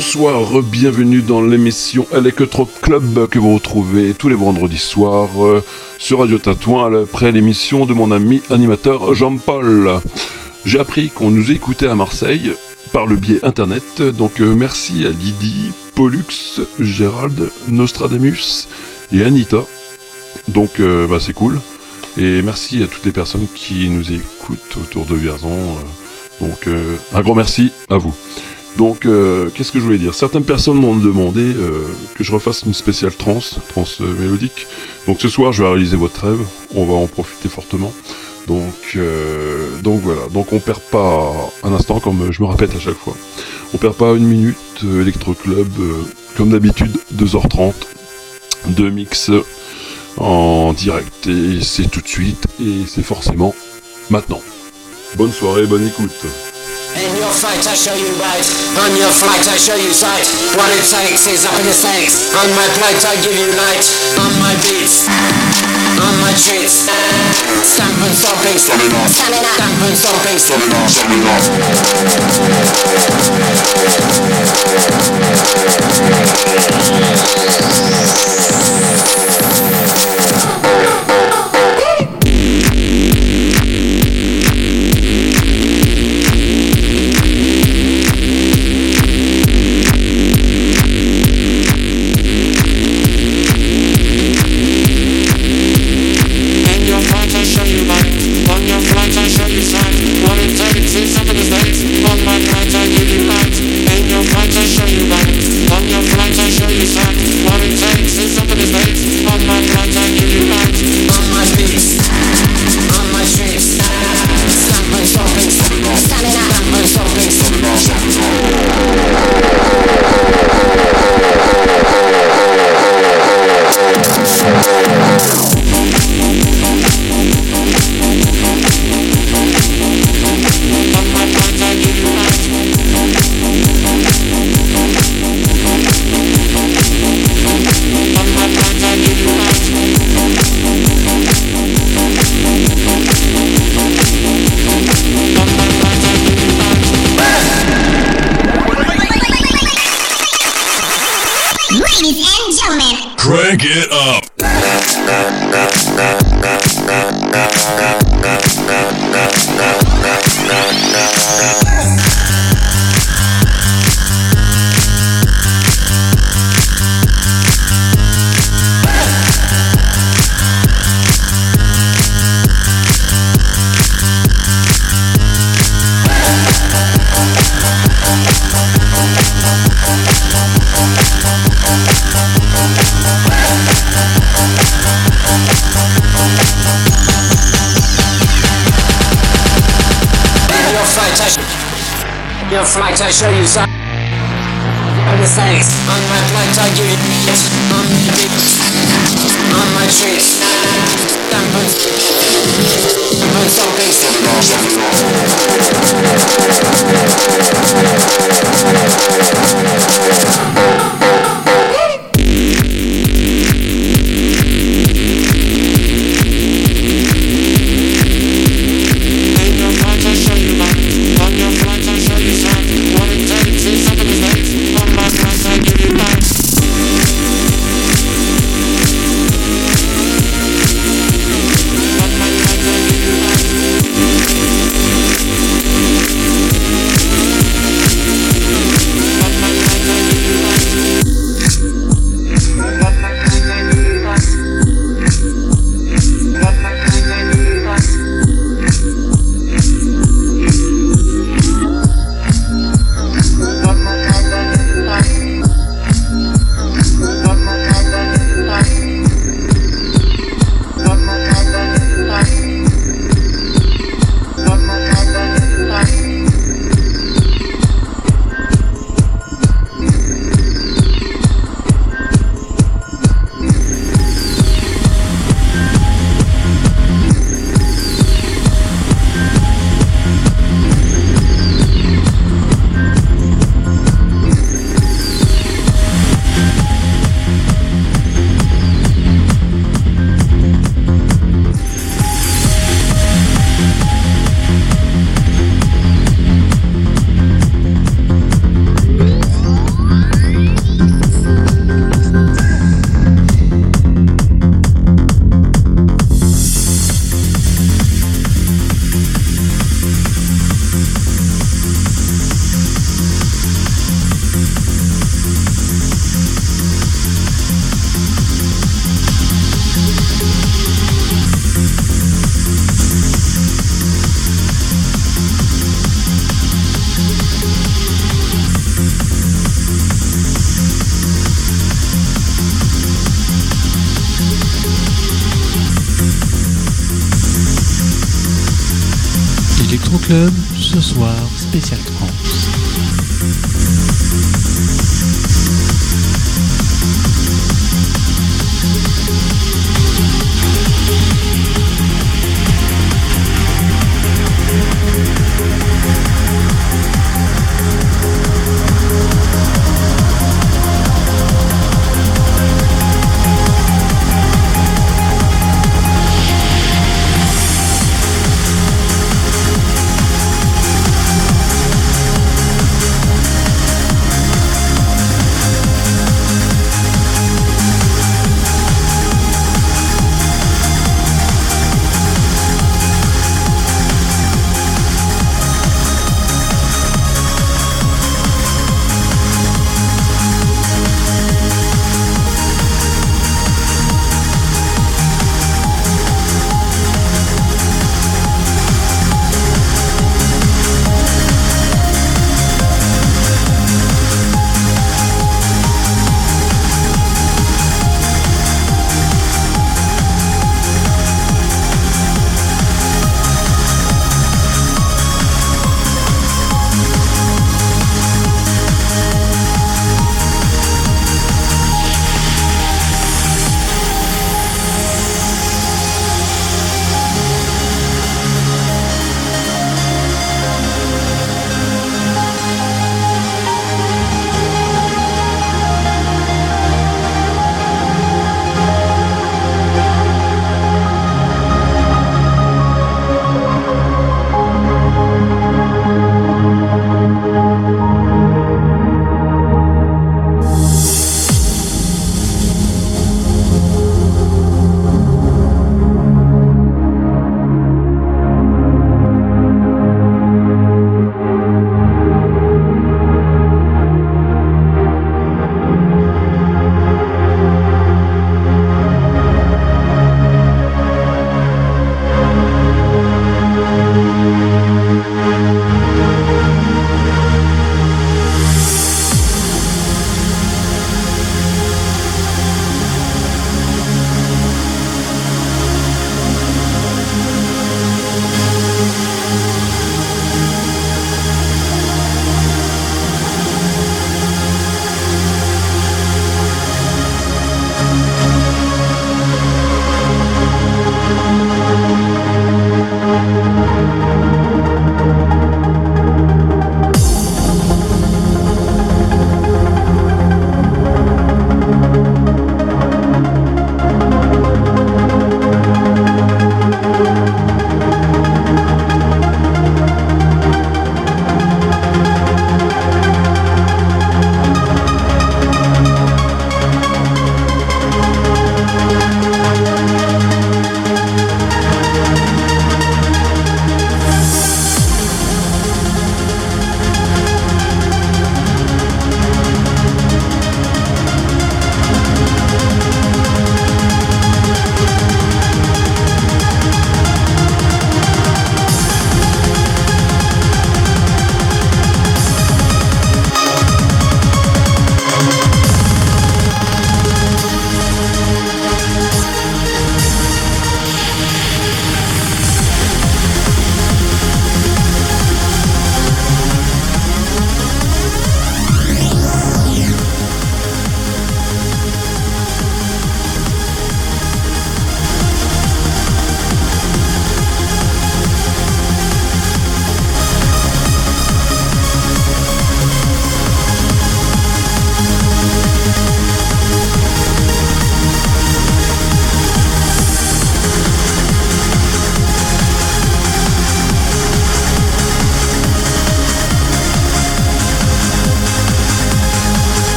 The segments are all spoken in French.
Bonsoir, bienvenue dans l'émission Electro Club que vous retrouvez tous les vendredis soirs euh, sur Radio Tatouin après l'émission de mon ami animateur Jean-Paul. J'ai appris qu'on nous écoutait à Marseille par le biais internet, donc euh, merci à Didi, Pollux, Gérald, Nostradamus et Anita. Donc euh, bah, c'est cool. Et merci à toutes les personnes qui nous écoutent autour de Vierzon. donc un grand merci à vous. Donc, euh, qu'est-ce que je voulais dire? Certaines personnes m'ont demandé euh, que je refasse une spéciale trans, trans euh, mélodique. Donc ce soir, je vais réaliser votre rêve. On va en profiter fortement. Donc, voilà. Donc on perd pas un instant, comme je me répète à chaque fois. On perd pas une minute. Electro Club, comme d'habitude, 2h30 de mix en direct. Et c'est tout de suite. Et c'est forcément maintenant. Bonne soirée, bonne écoute. In your fight I show you right, on your flight I show you sight. What it takes is up in the stakes. On my plate I give you light, on my beats, on my treats. Stamp and stomping, off. Stamp and stomping, stomping off, stomping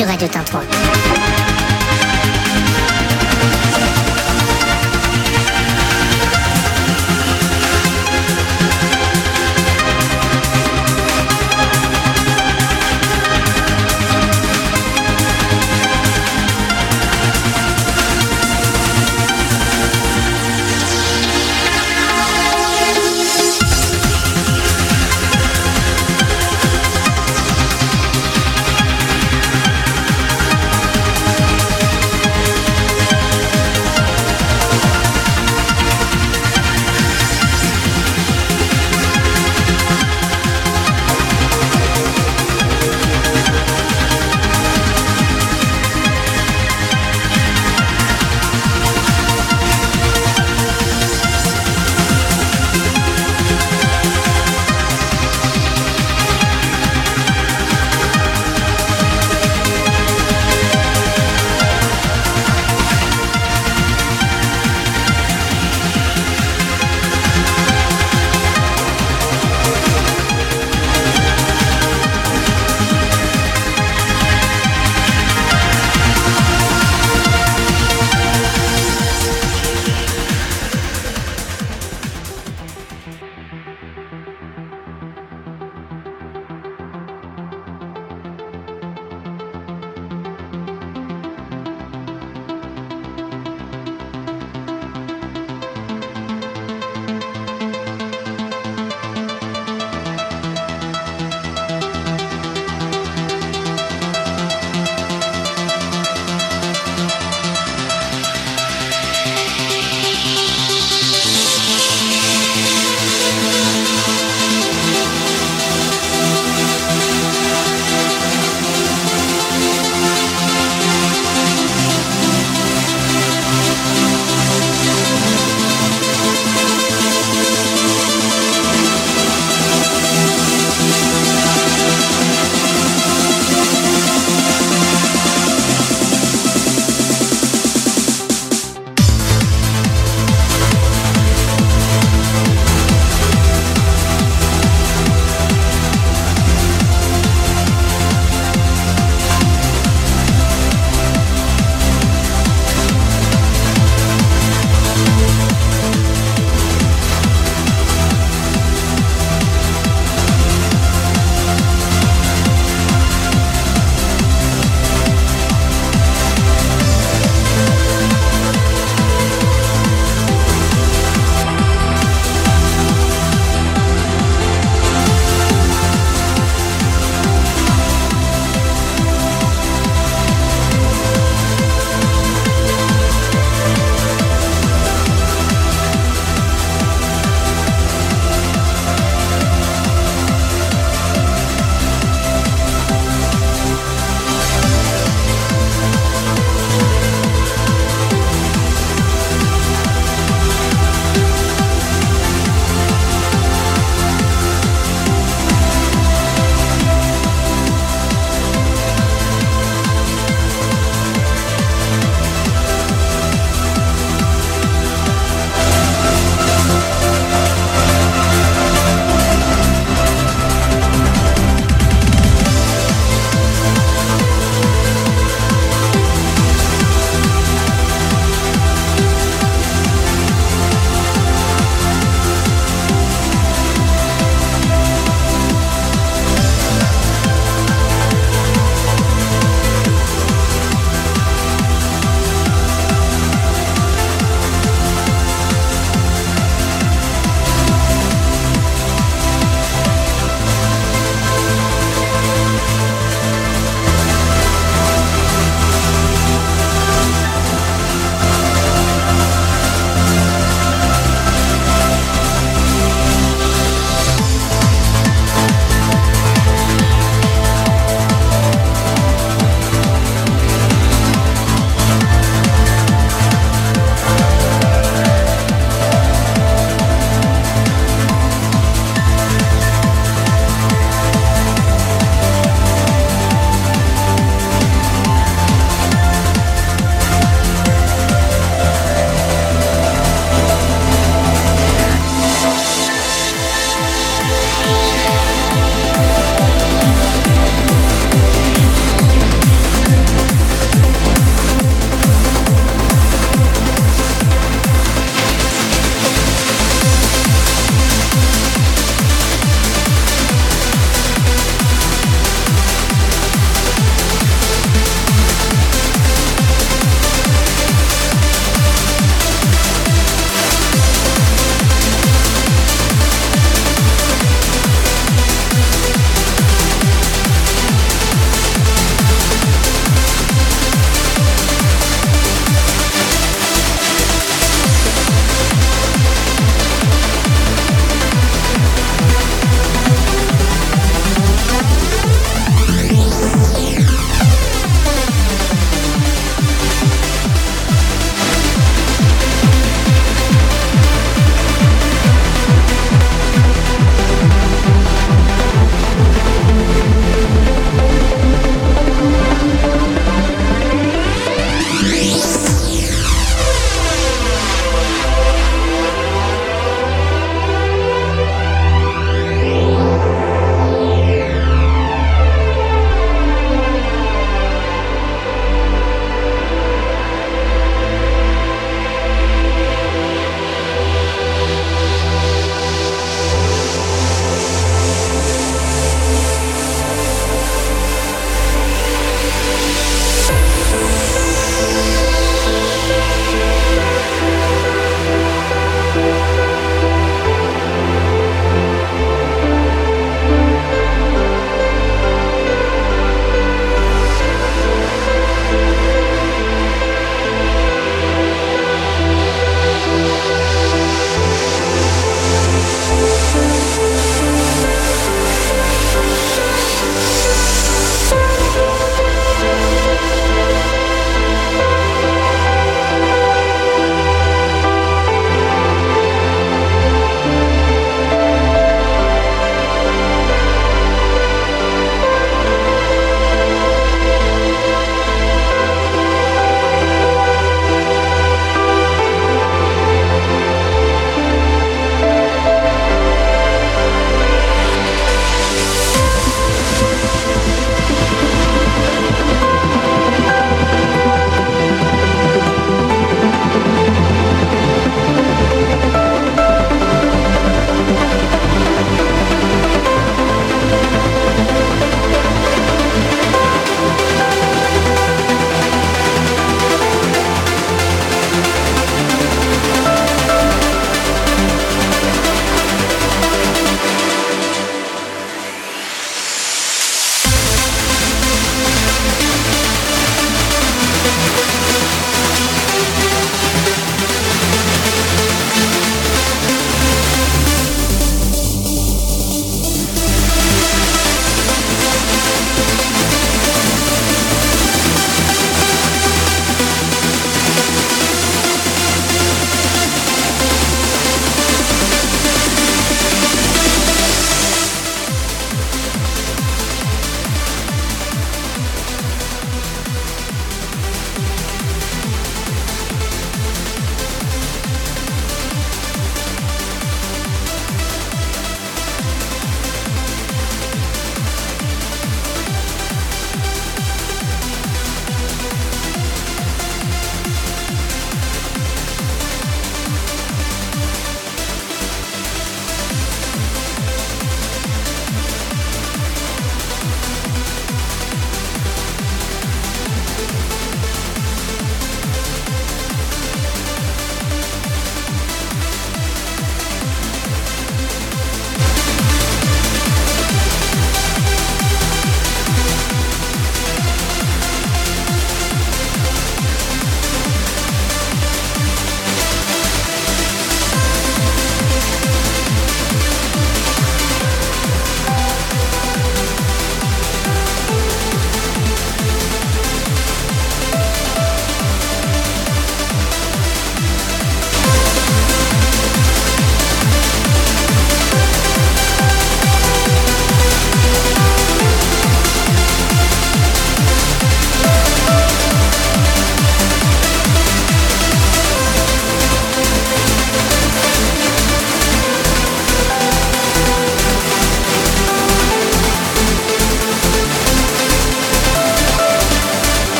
sur Radio Tintouin.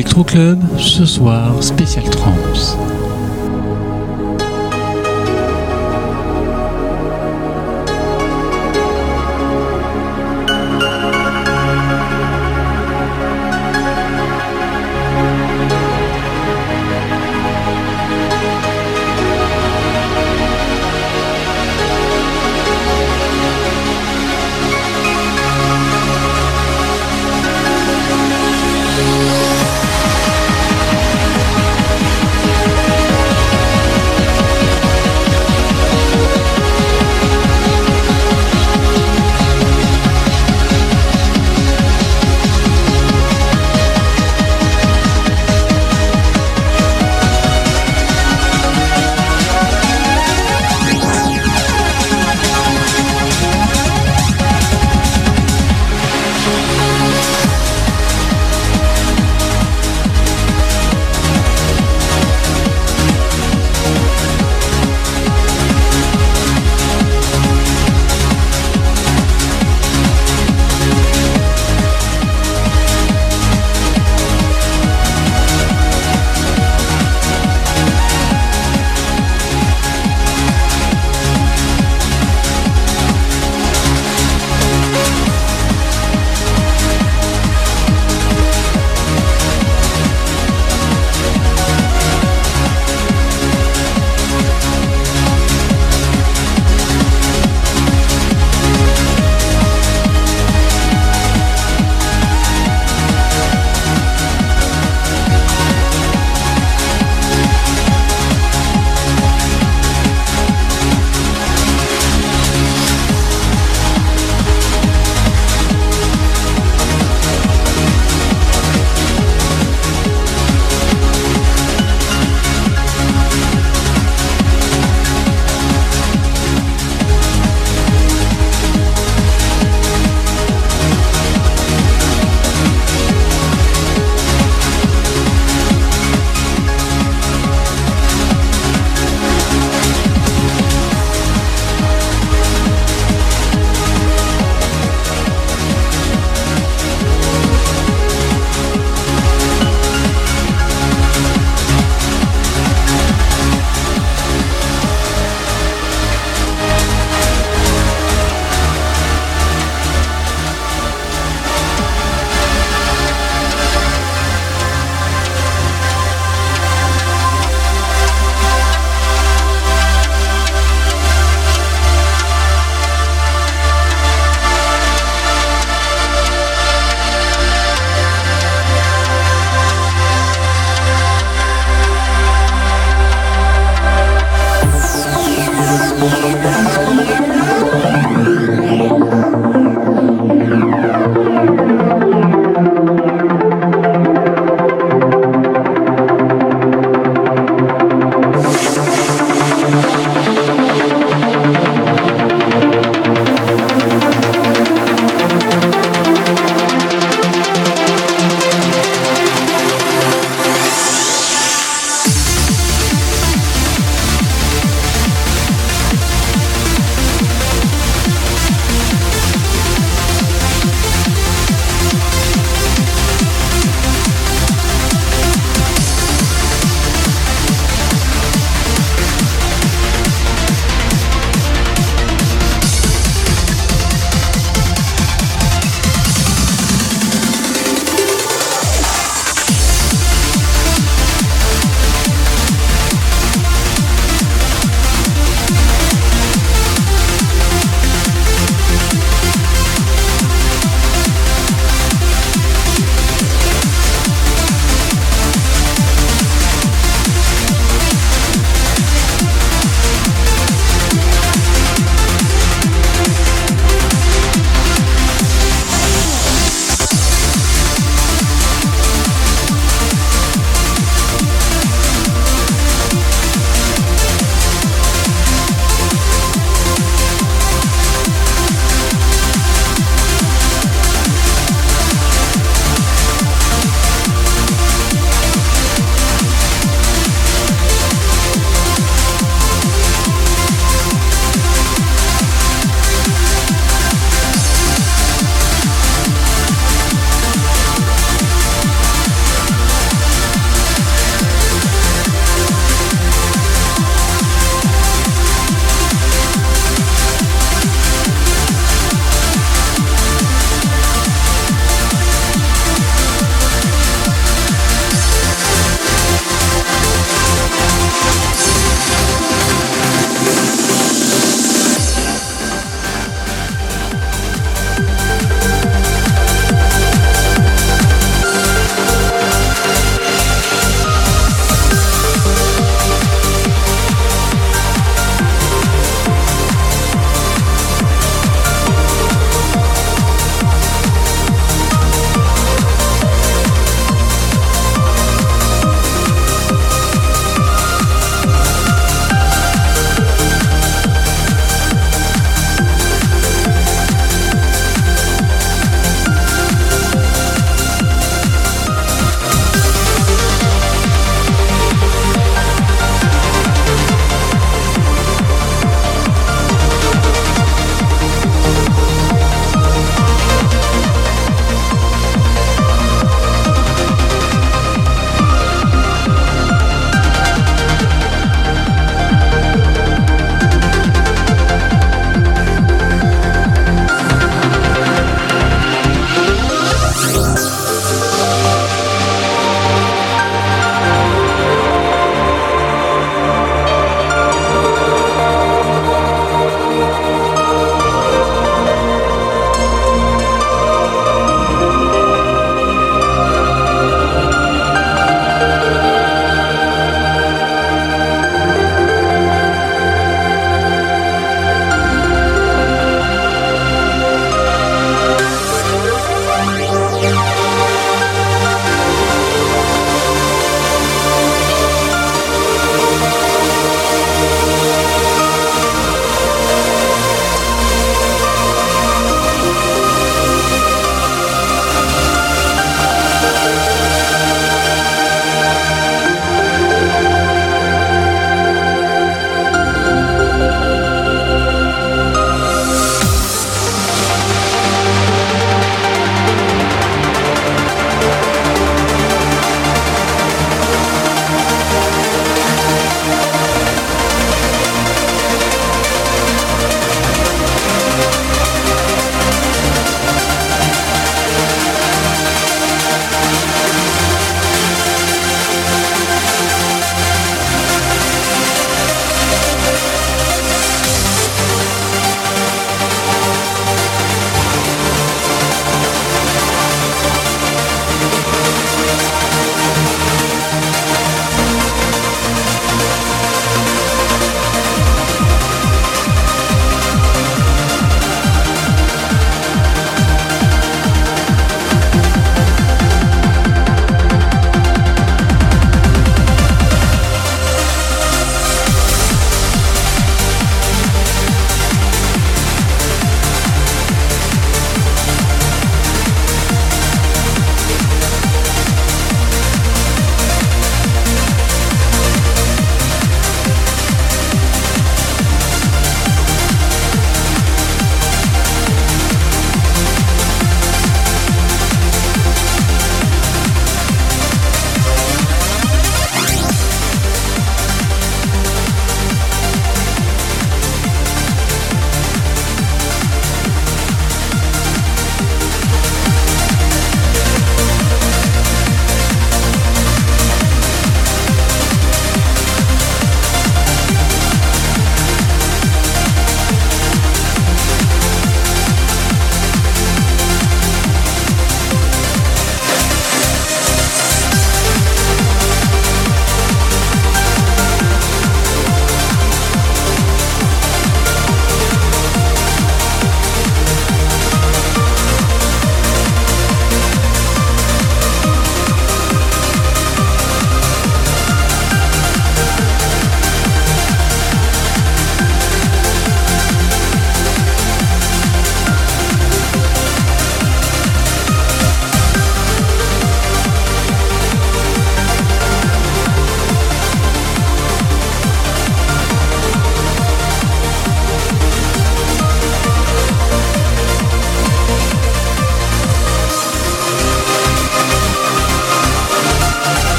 Electro Club, ce soir, spécial trance.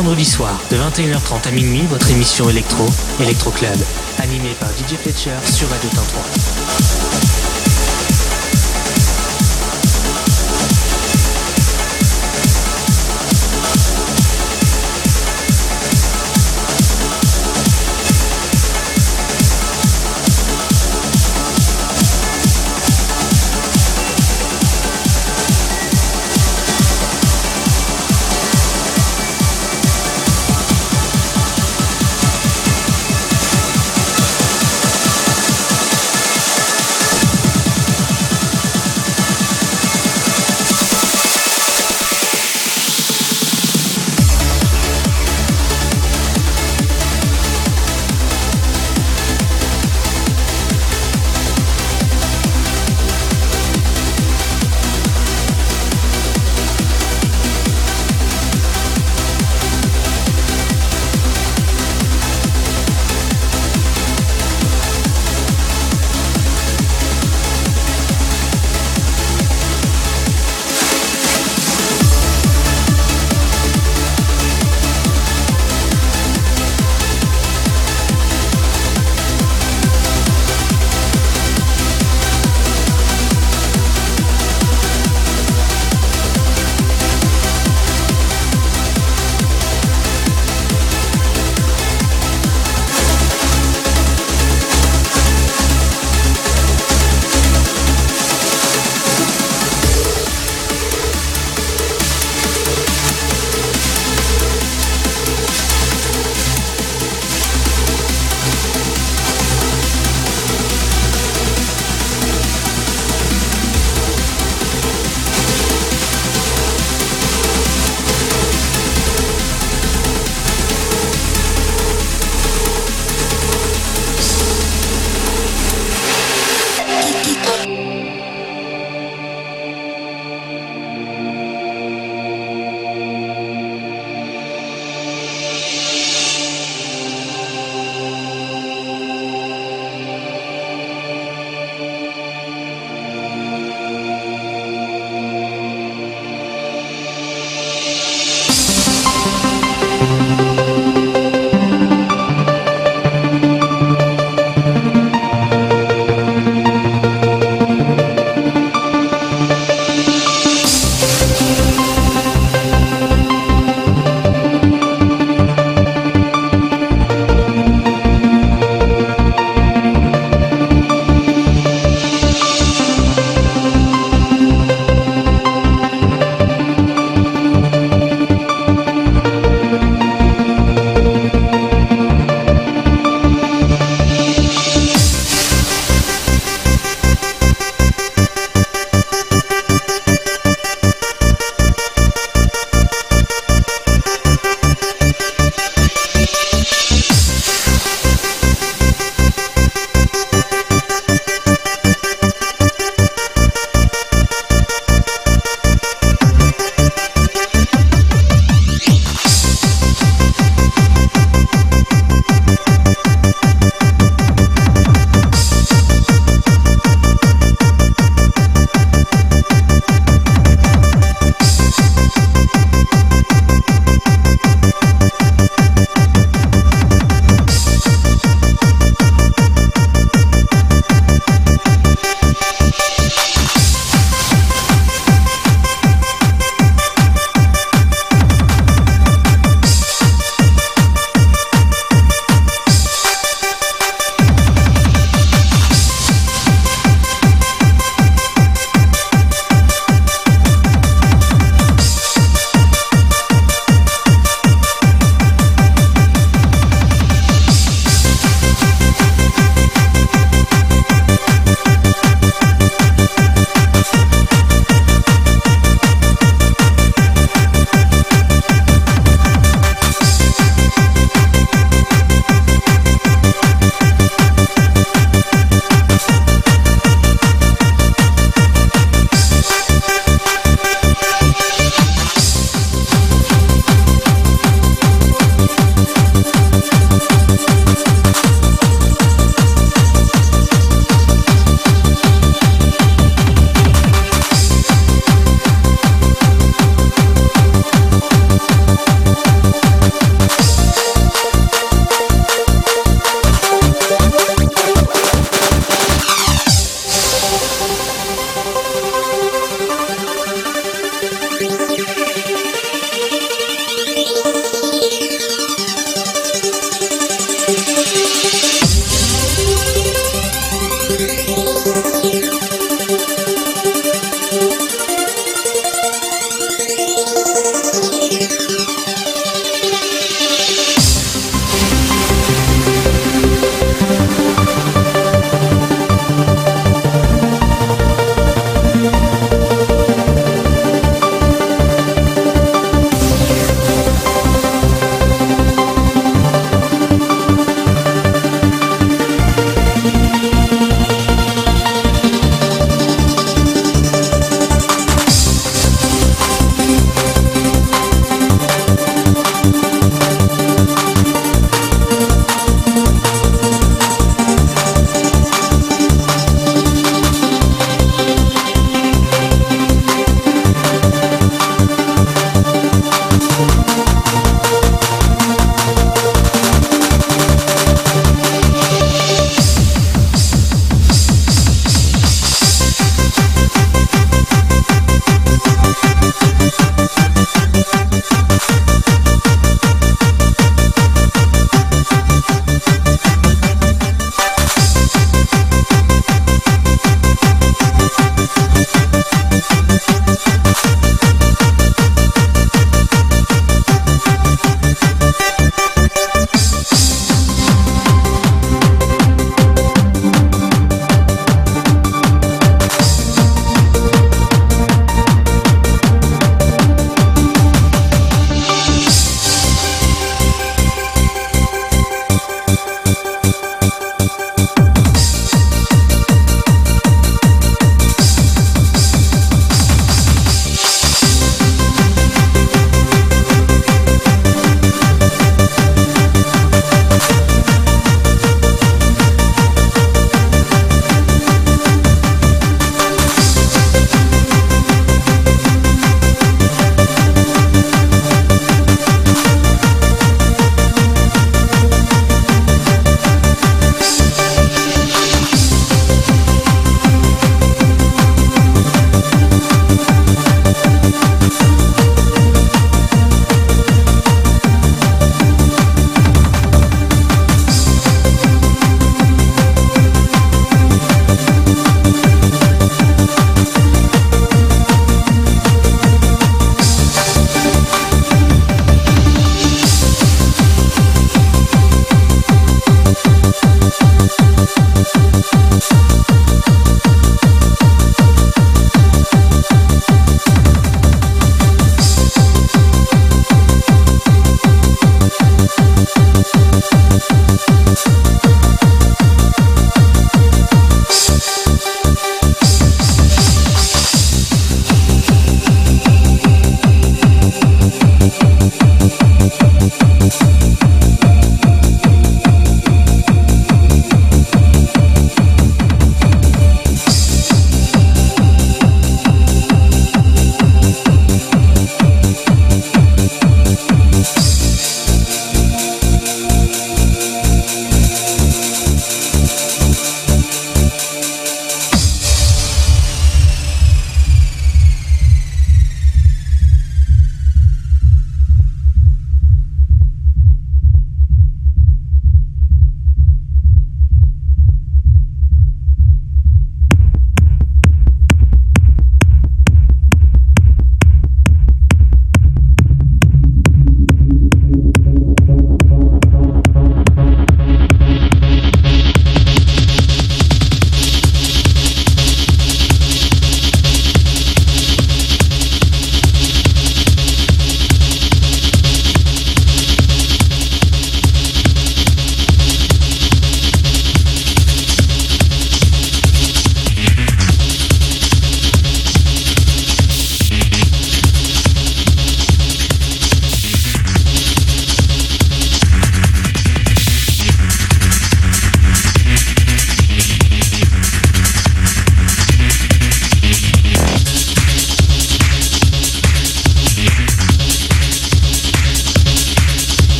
Vendredis soirs de 21h30 à minuit votre émission électro, Electro Club, animée par DJ Fletcher sur Radio Tintouin.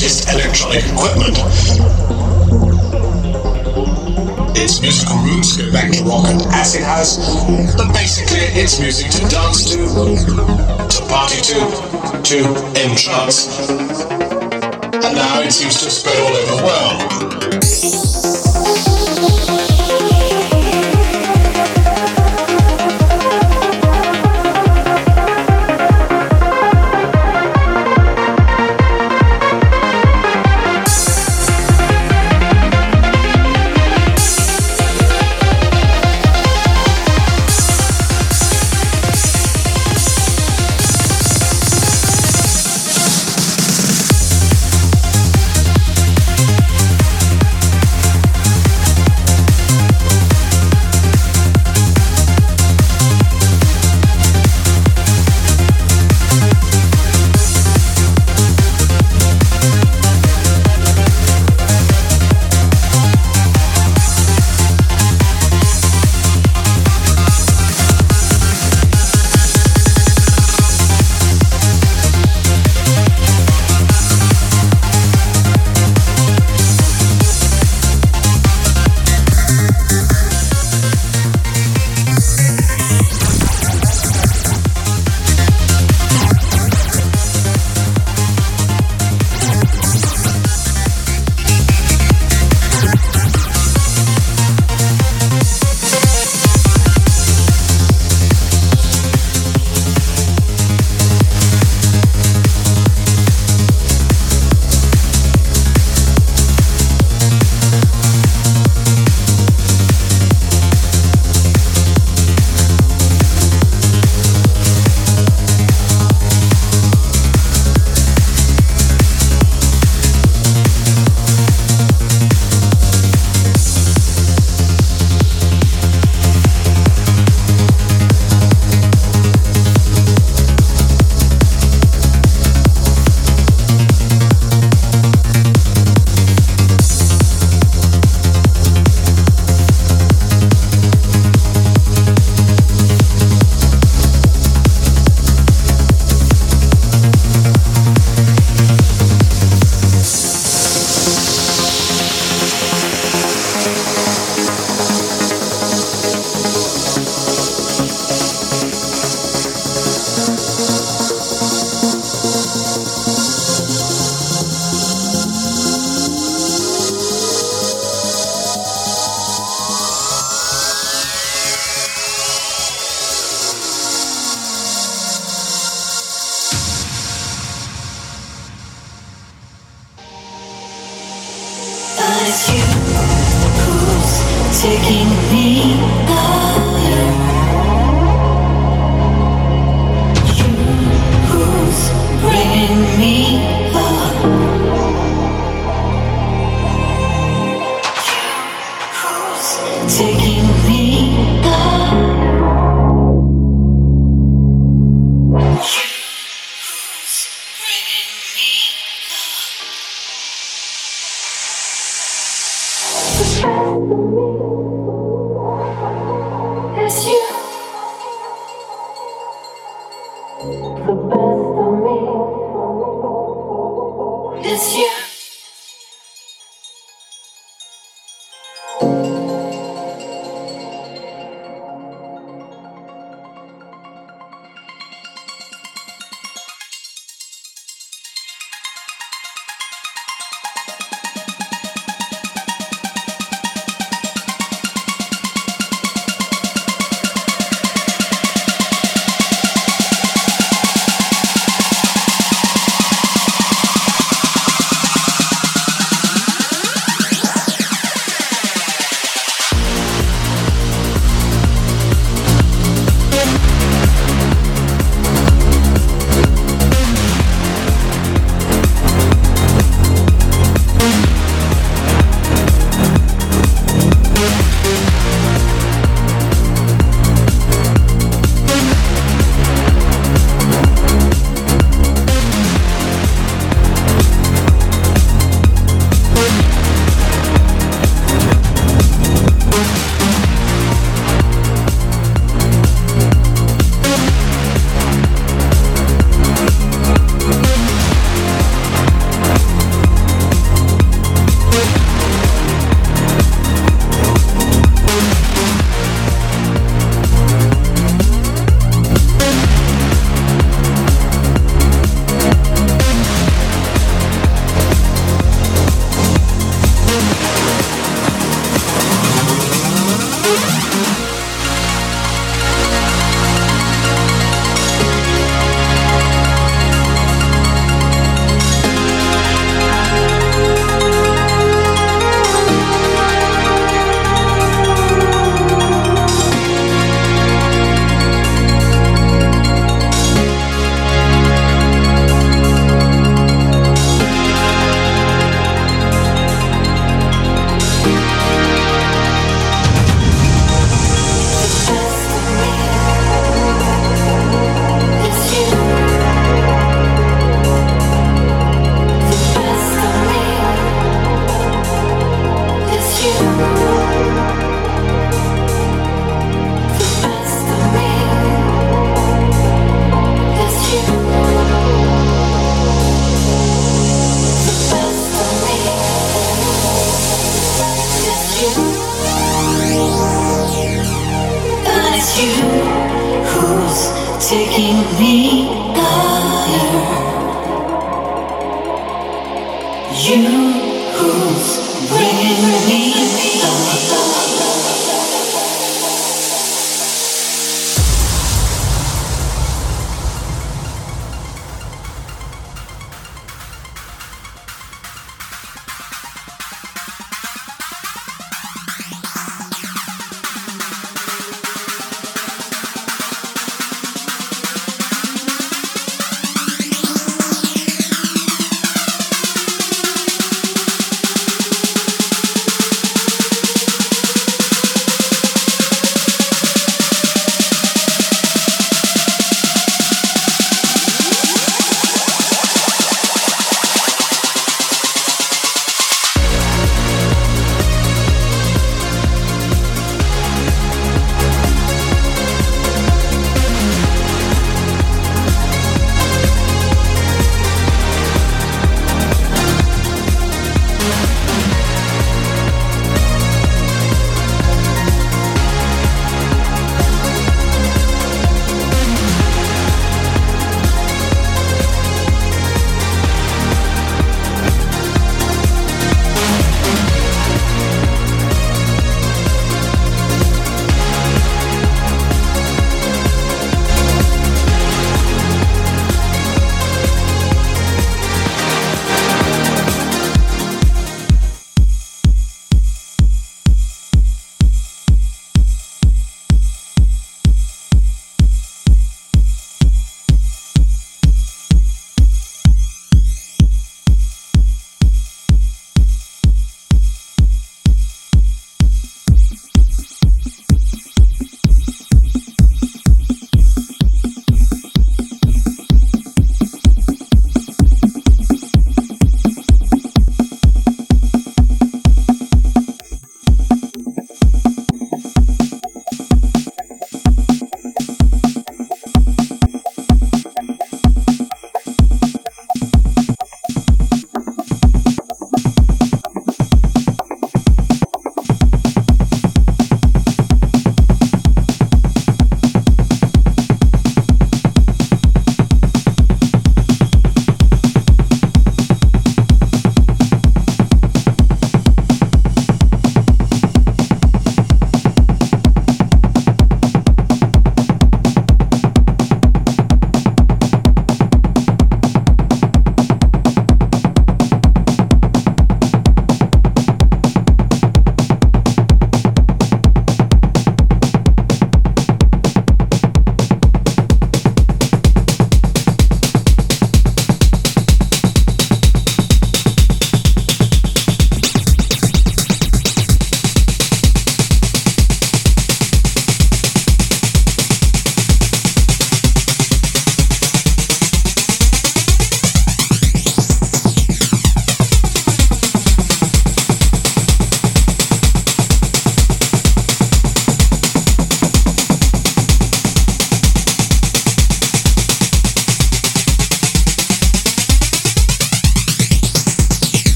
It's electronic equipment. Its musical roots go back to rock and acid house, but basically it's music to dance to, to party to, to entrance. And now it seems to spread all over the world.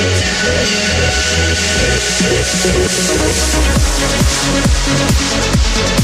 We'll be right.